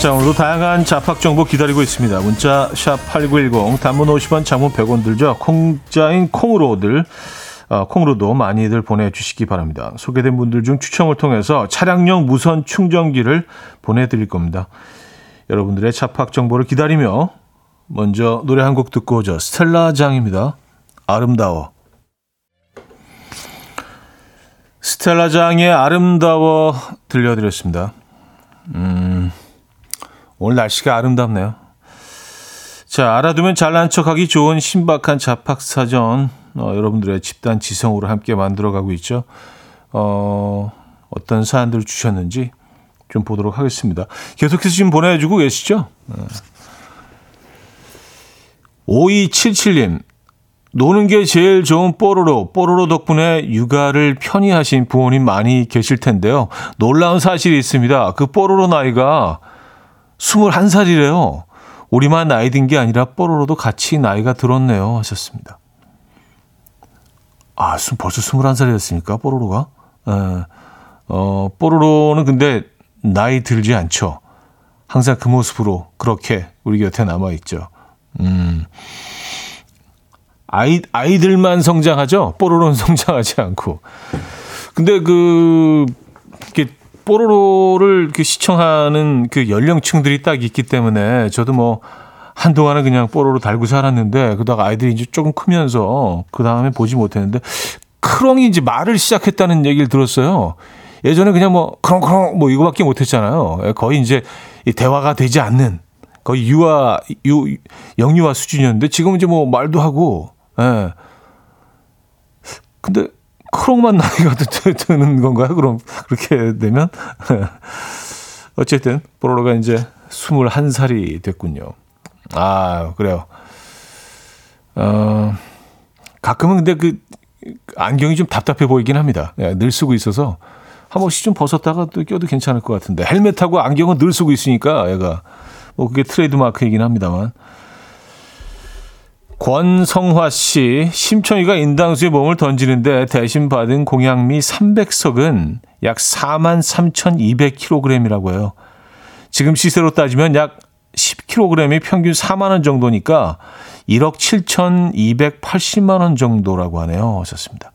자, 오늘도 다양한 잡학 정보 기다리고 있습니다. 문자 샵8910 단문 50원, 장문 100원 들죠. 콩자인 콩으로들 어, 콩으로도 많이들 보내주시기 바랍니다. 소개된 분들 중 추첨을 통해서 차량용 무선 충전기를 보내드릴 겁니다. 여러분들의 잡학 정보를 기다리며 먼저 노래 한 곡 듣고 오죠. 스텔라 장입니다. 아름다워. 스텔라 장의 아름다워 들려드렸습니다. 음, 오늘 날씨가 아름답네요. 자, 알아두면 잘난 척하기 좋은 신박한 잡학사전 어, 여러분들의 집단 지성으로 함께 만들어가고 있죠. 어, 어떤 사안들을 주셨는지 좀 보도록 하겠습니다. 계속해서 지금 보내주고 계시죠? 네. 5277님, 노는 게 제일 좋은 뽀로로, 뽀로로 덕분에 육아를 편히 하신 부모님 많이 계실 텐데요. 놀라운 사실이 있습니다. 그 뽀로로 나이가 21살이래요. 우리만 나이 든 게 아니라 뽀로로도 같이 나이가 들었네요. 하셨습니다. 아, 벌써 21살이었으니까, 뽀로로가? 에, 어, 뽀로로는 근데 나이 들지 않죠. 항상 그 모습으로 그렇게 우리 곁에 남아있죠. 음. 아이, 아이들만 성장하죠? 뽀로로는 성장하지 않고. 근데 그, 이렇게 뽀로로를 그 시청하는 그 연령층들이 딱 있기 때문에 저도 뭐 한동안은 그냥 뽀로로 달고 살았는데 그러다가 아이들이 이제 조금 크면서 그 다음에 보지 못했는데 크롱이 이제 말을 시작했다는 얘기를 들었어요. 예전에 그냥 뭐 크롱크롱 뭐 이거밖에 못했잖아요. 거의 이제 대화가 되지 않는 거의 유아 유 영유아 수준이었는데 지금 이제 뭐 말도 하고 예. 근데 크롱만 나이가 드는 건가요? 그럼 그렇게 되면 어쨌든 뽀로로가 이제 21살이 됐군요. 아, 그래요. 어, 가끔은 근데 그 안경이 좀 답답해 보이긴 합니다. 예, 늘 쓰고 있어서 한 번씩 좀 벗었다가 또 껴도 괜찮을 것 같은데 헬멧하고 안경은 늘 쓰고 있으니까 얘가 뭐 그게 트레이드 마크이긴 합니다만 권성화 씨, 심청이가 인당수에 몸을 던지는데 대신 받은 공양미 300석은 약 4만 3,200kg이라고 해요. 지금 시세로 따지면 약 10kg이 평균 4만 원 정도니까 1억 7,280만 원 정도라고 하네요. 하셨습니다.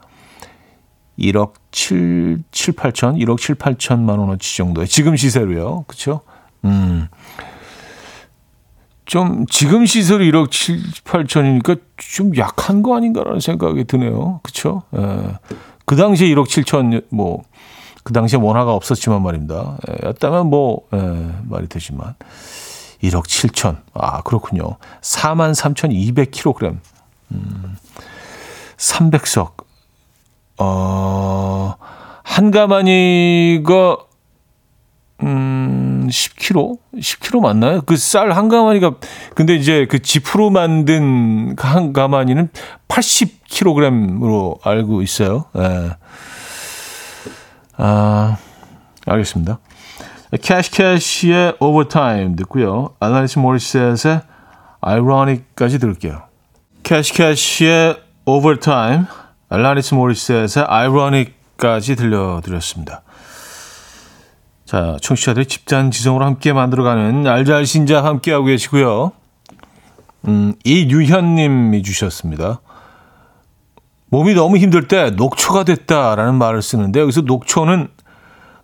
1억 7, 7, 8천, 1억 7, 8천만 원어치 정도에 지금 시세로요. 그렇죠? 음. 좀 지금 시설이 1억 7, 8천이니까 좀 약한 거 아닌가라는 생각이 드네요. 그렇죠? 예. 그 당시에 1억 7천 뭐 그 당시에 원화가 없었지만 말입니다. 예, 였다면 뭐 예, 말이 되지만 1억 7천. 아, 그렇군요. 4만 3,200kg. 음. 300석. 어, 한 가마니가 음, 10kg? 10kg 맞나요? 그 쌀 한 가마니가, 근데 이제 그 짚으로 만든 그 한 가마니는 80kg으로 알고 있어요. 예. 아, 알겠습니다. 캐시캐시의 Overtime 듣고요. 알라니스 모리셋의 Ironic까지 들을게요. 캐시캐시의 오버타임, 알라니스 모리셋의 아이러닉까지 들려드렸습니다. 자, 청취자들이 집단 지성으로 함께 만들어가는 알잘신자 함께하고 계시고요. 음, 이유현님이 주셨습니다. 몸이 너무 힘들 때 녹초가 됐다라는 말을 쓰는데 여기서 녹초는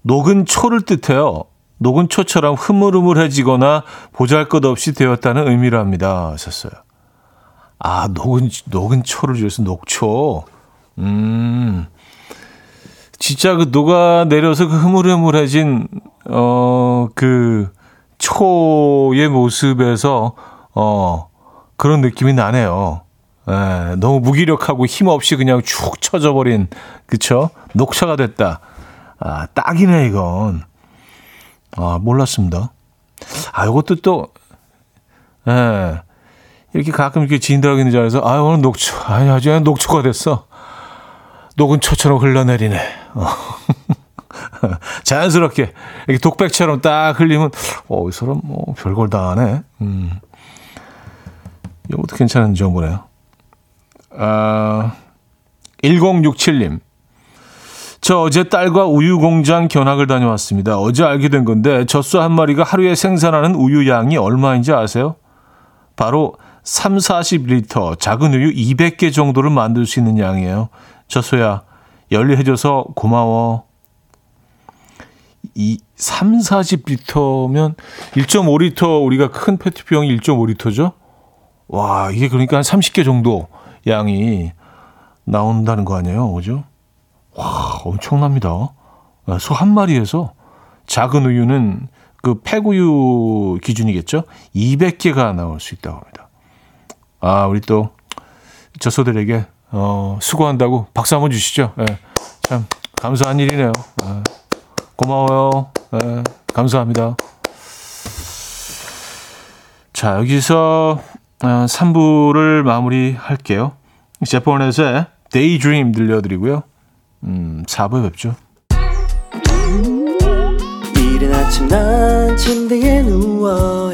녹은 초를 뜻해요. 녹은 초처럼 흐물흐물해지거나 보잘것없이 되었다는 의미로 합니다. 하셨어요. 아, 녹은, 녹은 초를 줄여서 녹초. 음, 진짜 그 녹아 내려서 그 흐물흐물해진 어그 초의 모습에서 어 그런 느낌이 나네요. 예, 너무 무기력하고 힘없이 그냥 축 쳐져 버린 그쵸? 녹차가 됐다. 아, 딱이네 이건. 아, 몰랐습니다. 아, 이것도 또 예. 이렇게 가끔 이렇게 지인들하고 있는 자리에서 아, 오늘 녹초. 아, 아주 녹초가 됐어. 녹은 초처럼 흘러내리네. 어. 자연스럽게 이렇게 독백처럼 딱 흘리면 어, 이 사람 뭐 별걸 다 하네. 음. 이것도 괜찮은 정보네요. 아, 1067님. 저 어제 딸과 우유 공장 견학을 다녀왔습니다. 어제 알게 된 건데 젖소 한 마리가 하루에 생산하는 우유 양이 얼마인지 아세요? 바로 3, 40리터 작은 우유 200개 정도를 만들 수 있는 양이에요. 저소야, 열일해줘서 고마워. 이 3, 40리터면 1.5리터 우리가 큰 페트병이 1.5리터죠? 와, 이게 그러니까 한 30개 정도 양이 나온다는 거 아니에요? 그죠? 와, 엄청납니다. 아, 소한 마리에서 작은 우유는 그 폐구유 기준이겠죠? 200개가 나올 수 있다고 합니다. 아, 우리 또 저소들에게 어, 수고한다고 박수 한번 주시죠. 예, 참 감사한 일이네요. 예, 고마워요. 예, 감사합니다. 자, 여기서 어, 3부를 마무리할게요. 제포넷의 Daydream 들려드리고요. 음, 4부에 뵙죠. 이른 아침 난 침대에 누워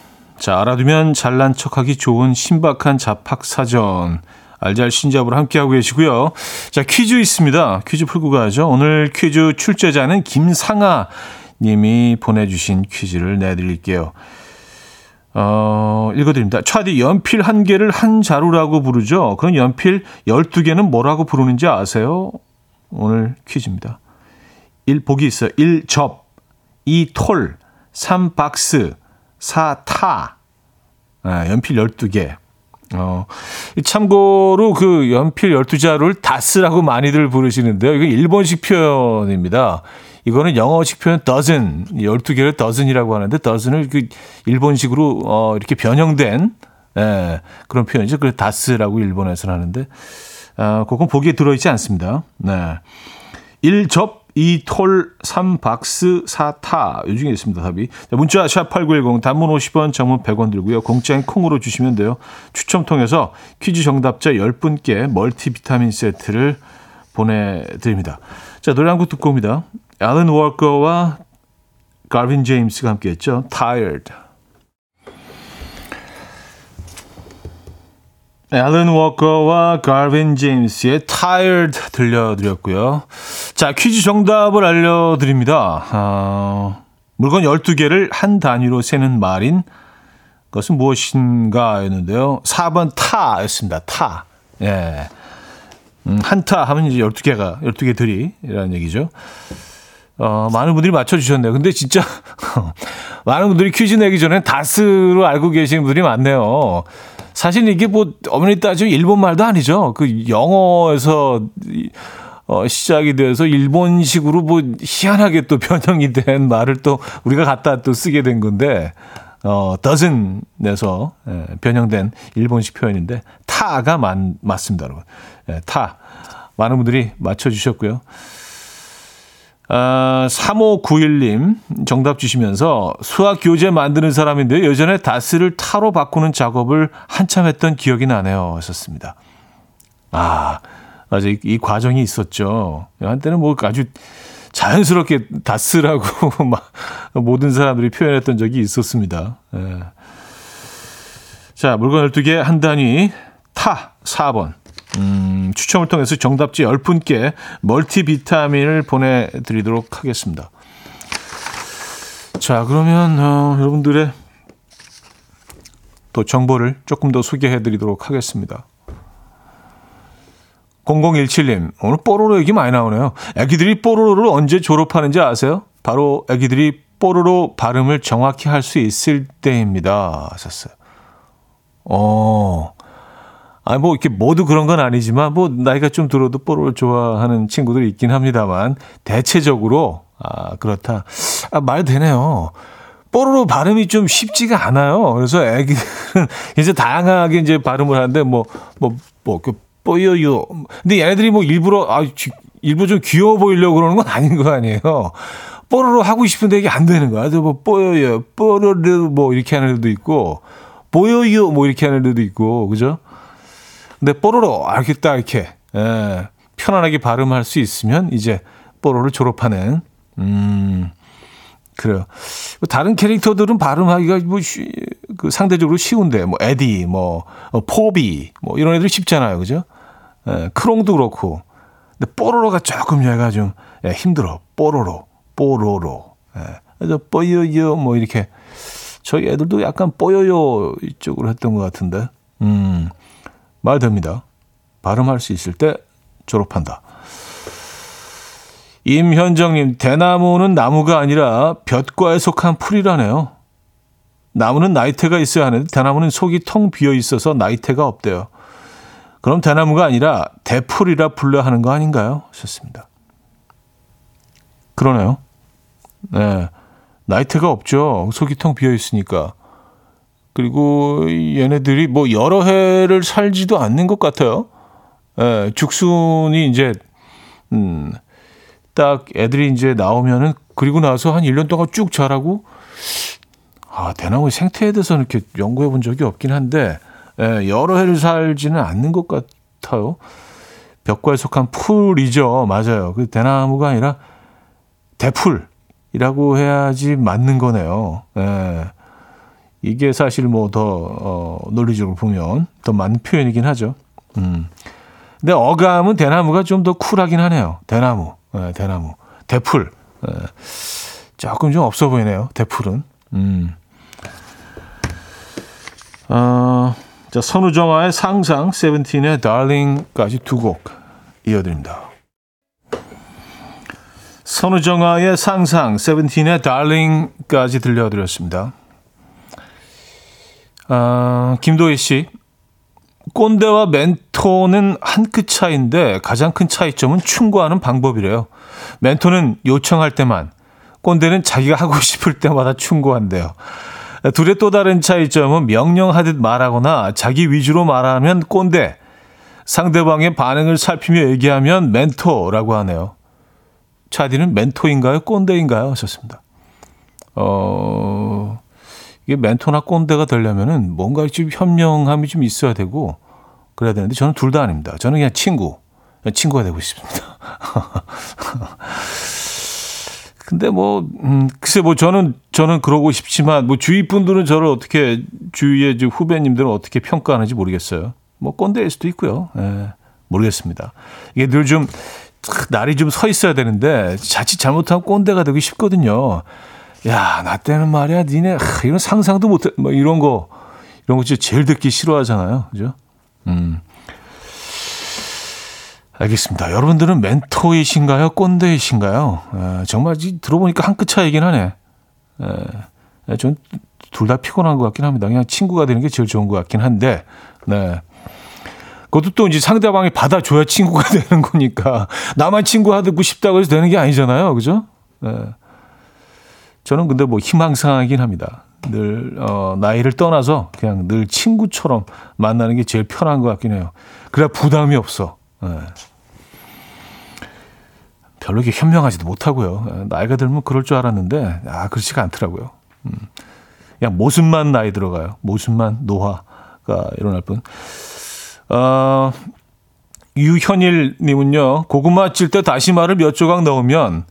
자, 알아두면 잘난 척하기 좋은 신박한 잡학 사전. 알잘 신잡으로 함께하고 계시고요. 자, 퀴즈 있습니다. 퀴즈 풀고 가야죠. 오늘 퀴즈 출제자는 김상아 님이 보내주신 퀴즈를 내드릴게요. 어, 읽어드립니다. 차디 연필 한 개를 한 자루라고 부르죠. 그럼 연필 12개는 뭐라고 부르는지 아세요? 오늘 퀴즈입니다. 1, 보기 있어요. 1, 접. 2, 톨. 3, 박스. 4, 타. 아, 연필 12개. 어, 참고로 그 연필 12자루를 다스라고 많이들 부르시는데요. 이거 일본식 표현입니다. 이거는 영어식 표현 dozen, 12개를 dozen이라고 하는데 dozen을 그 일본식으로 어, 이렇게 변형된 예, 그런 표현이죠. 그래서 다스라고 일본에서는 하는데 아, 그건 보기에 들어있지 않습니다. 네. 1접 2톨 3박스 4타 요 중에 있습니다. 답이. 문자 샵8910 단문 50원 장문 100원 들고요. 공짜인 콩으로 주시면 돼요. 추첨 통해서 퀴즈 정답자 10분께 멀티비타민 세트를 보내드립니다. 자 노래 한 곡 듣고 옵니다. 앨런 워커와 가빈 제임스가 함께했죠. Tired. 앨런 워커와 가빈 제임스의 Tired 들려드렸고요. 자, 퀴즈 정답을 알려드립니다. 어, 물건 12개를 한 단위로 세는 말인 것은 무엇인가 였는데요. 4번 타였습니다. 타. 예. 음, 한타 하면 이제 12개가, 12개들이, 이라는 얘기죠. 어, 많은 분들이 맞춰주셨네요. 근데 진짜, 많은 분들이 퀴즈 내기 전에 다스로 알고 계시는 분들이 많네요. 사실 이게 뭐 어머니 따지면 일본 말도 아니죠. 그 영어에서 어, 시작이 돼서 일본식으로 뭐 희한하게 또 변형이 된 말을 또 우리가 갖다 또 쓰게 된 건데 어, doesn't,에서 예, 변형된 일본식 표현인데 타가 맞, 맞습니다, 여러분. 예, 타. 많은 분들이 맞춰주셨고요. 아, 3591님 정답 주시면서 수학 교재 만드는 사람인데 예전에 다스를 타로 바꾸는 작업을 한참 했던 기억이 나네요. 하셨습니다. 아, 맞아. 이, 이 과정이 있었죠. 한때는 뭐 아주 자연스럽게 다스라고 막 모든 사람들이 표현했던 적이 있었습니다. 예. 자, 물건 12개 한 단위 타 4번. 음, 추첨을 통해서 정답지 10분께 멀티비타민을 보내드리도록 하겠습니다. 자, 그러면, 어, 여러분들의 또 정보를 조금 더 소개해 드리도록 하겠습니다. 0017님, 오늘 뽀로로 얘기 많이 나오네요. 애기들이 뽀로로를 언제 졸업하는지 아세요? 바로 애기들이 뽀로로 발음을 정확히 할 수 있을 때입니다. 하셨어요. 어, 아니, 뭐, 이렇게 모두 그런 건 아니지만, 뭐, 나이가 좀 들어도 뽀로를 좋아하는 친구들이 있긴 합니다만, 대체적으로, 아, 그렇다. 아, 말 되네요. 뽀로로 발음이 좀 쉽지가 않아요. 그래서 애기들은 이제 다양하게 이제 발음을 하는데, 뭐, 뭐, 뭐, 그, 뽀요요. 근데 얘네들이 뭐 일부러, 아, 일부러 좀 귀여워 보이려고 그러는 건 아닌 거 아니에요. 뽀로로 하고 싶은데 이게 안 되는 거야. 그래서 뭐, 뽀요요, 뽀로르 뭐 이렇게 하는 애들도 있고, 뽀요요 뭐 이렇게 하는 애들도 있고, 그죠? 근데 뽀로로 아, 이렇게 예, 편안하게 발음할 수 있으면 이제 뽀로를 졸업하는 음 그래요. 다른 캐릭터들은 발음하기가 뭐 쉬, 그 상대적으로 쉬운데 뭐 에디, 뭐 어, 포비, 뭐 이런 애들 쉽잖아요, 그죠? 에, 크롱도 그렇고. 근데 뽀로로가 조금 얘가 좀 예, 힘들어. 뽀로로, 뽀로로. 예. 그래서 뽀요요 뭐 이렇게 저희 애들도 약간 뽀요요 이쪽으로 했던 것 같은데, 음, 말 됩니다. 발음할 수 있을 때 졸업한다. 임현정님, 대나무는 나무가 아니라 볕과에 속한 풀이라네요. 나무는 나이테가 있어야 하는데 대나무는 속이 텅 비어 있어서 나이테가 없대요. 그럼 대나무가 아니라 대풀이라 불러야 하는 거 아닌가요? 하셨습니다. 그러네요. 네. 나이테가 없죠. 속이 텅 비어 있으니까. 그리고 얘네들이 뭐 여러 해를 살지도 않는 것 같아요. 예, 죽순이 이제, 음, 딱 애들이 이제 나오면은 그리고 나서 한 1년 동안 쭉 자라고 아, 대나무 생태에 대해서 이렇게 연구해 본 적이 없긴 한데 예, 여러 해를 살지는 않는 것 같아요. 벽과에 속한 풀이죠. 맞아요. 그 대나무가 아니라 대풀이라고 해야지 맞는 거네요. 예. 이게 사실 뭐더 어, 논리적으로 보면 더 맞는 표현이긴 하죠. 음. 근데 어감은 대나무가 좀 더 쿨하긴 하네요. 대나무. 네, 대나무. 대풀. 네. 조금 좀 없어 보이네요. 대풀은. 음. 어, 자, 선우정아의 상상, 세븐틴의 달링까지 두 곡 이어드립니다. 선우정아의 상상, 세븐틴의 달링까지 들려드렸습니다. 어, 김도희 씨, 꼰대와 멘토는 한 끗 차이인데 가장 큰 차이점은 충고하는 방법이래요. 멘토는 요청할 때만, 꼰대는 자기가 하고 싶을 때마다 충고한대요. 둘의 또 다른 차이점은 명령하듯 말하거나 자기 위주로 말하면 꼰대, 상대방의 반응을 살피며 얘기하면 멘토라고 하네요. 차디는 멘토인가요? 꼰대인가요? 하셨습니다. 어, 이게 멘토나 꼰대가 되려면은 뭔가 좀 현명함이 좀 있어야 되고 그래야 되는데 저는 둘 다 아닙니다. 저는 그냥 친구, 그냥 친구가 되고 싶습니다. 근데 뭐, 음, 글쎄 뭐 저는, 저는 그러고 싶지만 뭐 주위 분들은 저를 어떻게, 주위의 후배님들은 어떻게 평가하는지 모르겠어요. 뭐 꼰대일 수도 있고요. 예, 모르겠습니다. 이게 늘 좀, 날이 좀 서 있어야 되는데 자칫 잘못하면 꼰대가 되기 쉽거든요. 야, 나 때는 말이야, 니네, 하, 이런 상상도 못 해, 뭐 이런 거, 이런 거 진짜 제일 듣기 싫어하잖아요. 그죠? 음. 알겠습니다. 여러분들은 멘토이신가요? 꼰대이신가요? 에, 정말 들어보니까 한 끗 차이긴 하네. 전둘 다 피곤한 것 같긴 합니다. 그냥 친구가 되는 게 제일 좋은 것 같긴 한데, 네. 그것도 또 이제 상대방이 받아줘야 친구가 되는 거니까, 나만 친구 하고 싶다고 해서 되는 게 아니잖아요. 그죠? 네. 저는 근데 뭐 희망사항이긴 합니다. 늘, 어, 나이를 떠나서 그냥 늘 친구처럼 만나는 게 제일 편한 것 같긴 해요. 그래야 부담이 없어. 네. 별로 이렇게 현명하지도 못하고요. 나이가 들면 그럴 줄 알았는데, 아, 그렇지가 않더라고요. 음. 그냥 모습만 나이 들어가요. 모습만 노화가 일어날 뿐. 어, 유현일님은요, 고구마 찔 때 다시마를 몇 조각 넣으면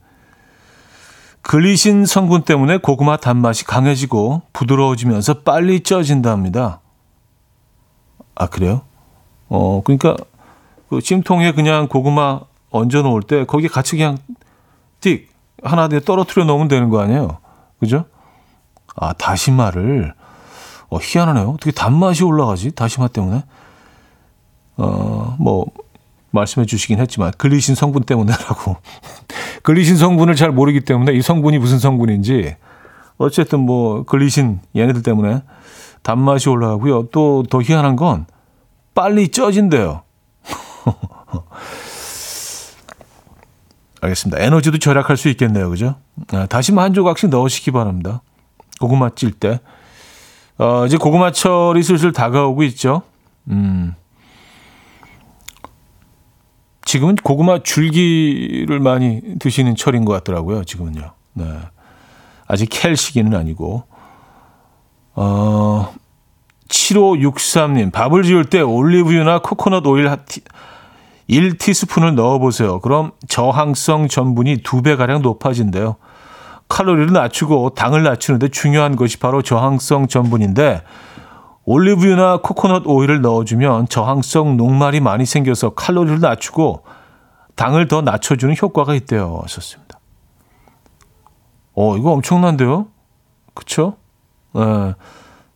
글리신 성분 때문에 고구마 단맛이 강해지고 부드러워지면서 빨리 쪄진답니다. 아, 그래요? 어, 그러니까 그 찜통에 그냥 고구마 얹어 놓을 때 거기에 같이 그냥 띡 하나 떨어뜨려 놓으면 되는 거 아니에요? 그죠? 아, 다시마를 어, 희한하네요. 어떻게 단맛이 올라가지? 다시마 때문에? 어, 뭐 말씀해 주시긴 했지만 글리신 성분 때문에라고. 글리신 성분을 잘 모르기 때문에 이 성분이 무슨 성분인지 어쨌든 뭐 글리신 얘네들 때문에 단맛이 올라가고요. 또 더 희한한 건 빨리 쪄진대요. 알겠습니다. 에너지도 절약할 수 있겠네요. 그죠? 아, 다시마 한 조각씩 넣으시기 바랍니다. 고구마 찔 때. 어, 이제 고구마철이 슬슬 다가오고 있죠. 음. 지금은 고구마 줄기를 많이 드시는 철인 것 같더라고요. 지금은요. 네. 아직 캘 시기는 아니고. 어, 7563님, 밥을 지을 때 올리브유나 코코넛 오일 1티스푼을 넣어보세요. 그럼 저항성 전분이 두 배가량 높아진대요. 칼로리를 낮추고 당을 낮추는데 중요한 것이 바로 저항성 전분인데 올리브유나 코코넛 오일을 넣어주면 저항성 녹말이 많이 생겨서 칼로리를 낮추고 당을 더 낮춰주는 효과가 있대요. 하셨습니다. 어, 이거 엄청난데요? 그쵸? 예.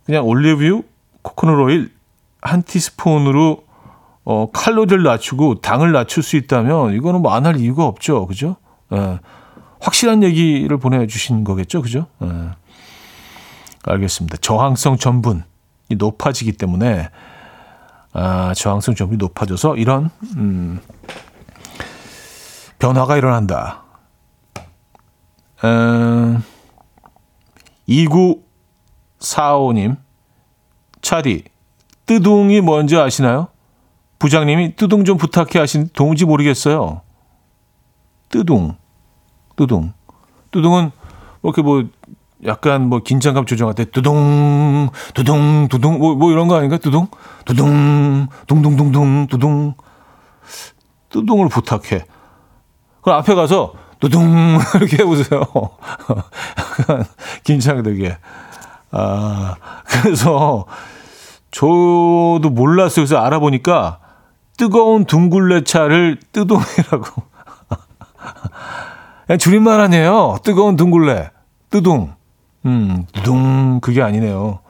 그냥 올리브유, 코코넛 오일 한 티스푼으로 어, 칼로리를 낮추고 당을 낮출 수 있다면 이거는 뭐 안 할 이유가 없죠. 그죠? 예. 확실한 얘기를 보내주신 거겠죠. 그죠? 예. 알겠습니다. 저항성 전분이 높아지기 때문에 아, 저항성 전분이 높아져서 이런 음, 변화가 일어난다. 음, 2945님, 차디, 뜨둥이 뭔지 아시나요? 부장님이 뜨둥 좀 부탁해 하신 동지 모르겠어요. 뜨둥, 뜨둥. 뜨둥은 뭐 이렇게 뭐 약간 뭐 긴장감 조정할 때 뜨둥, 두둥, 두둥, 뭐, 뭐 이런 거 아닌가? 뜨둥? 두둥, 둥둥둥둥, 두둥. 뜨둥을 부탁해. 그럼 앞에 가서 두둥 이렇게 해보세요. 약간 긴장되게. 아, 그래서 저도 몰랐어요. 그래서 알아보니까 뜨거운 둥글레 차를 뜨둥이라고. 그냥 줄임말 아니에요. 뜨거운 둥글레. 뜨둥. 음, 뜨둥. 그게 아니네요.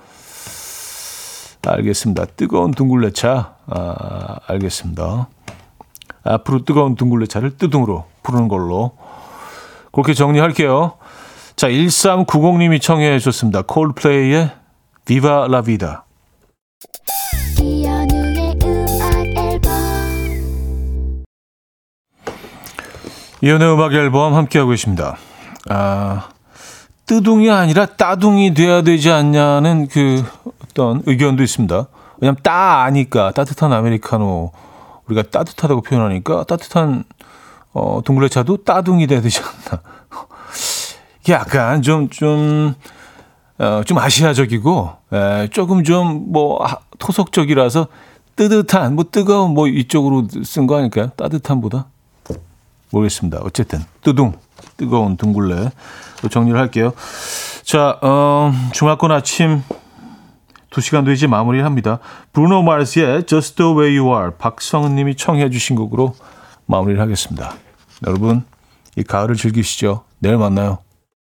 알겠습니다. 뜨거운 둥글레 차. 아, 알겠습니다. 앞으로 뜨거운 둥글레 차를 뜨둥으로 부르는 걸로. 그렇게 정리할게요. 자, 1390님이 청해 주셨습니다. 콜플레이의 비바 라 비다. 이현우의 음악 앨범 이연의 음악 앨범 함께하고 계십니다. 아, 뜨둥이 아니라 따둥이 돼야 되지 않냐는 그 어떤 의견도 있습니다. 왜냐면 따 아니까 따뜻한 아메리카노 우리가 따뜻하다고 표현하니까 따뜻한 어, 둥글레차도 따둥이 돼야 되지 않나. 약간 좀, 좀, 어, 좀 아시아적이고, 에, 조금 좀 뭐 토속적이라서 뜨뜻한, 뭐 뜨거운 뭐 이쪽으로 쓴 거 아닐까요? 따뜻한보다? 모르겠습니다. 어쨌든, 뜨둥, 뜨거운. 또 정리를 할게요. 자, 어, 중화권 아침 2시간 되지 마무리를 합니다. 브루노 마르스의 Just the way you are. 박성은 님이 청해 주신 곡으로 마무리를 하겠습니다. 여러분, 이 가을을 즐기시죠. 내일 만나요.